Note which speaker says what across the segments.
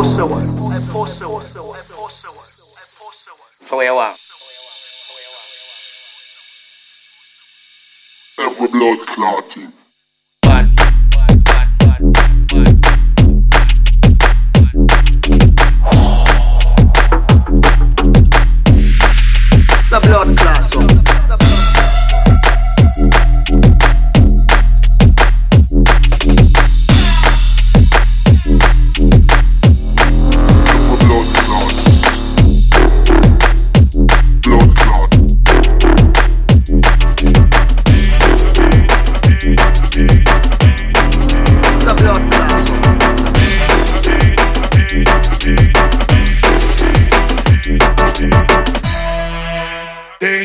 Speaker 1: possono.
Speaker 2: Sou
Speaker 3: blood clotting.
Speaker 1: La blood clotting.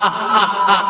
Speaker 4: 哈哈哈。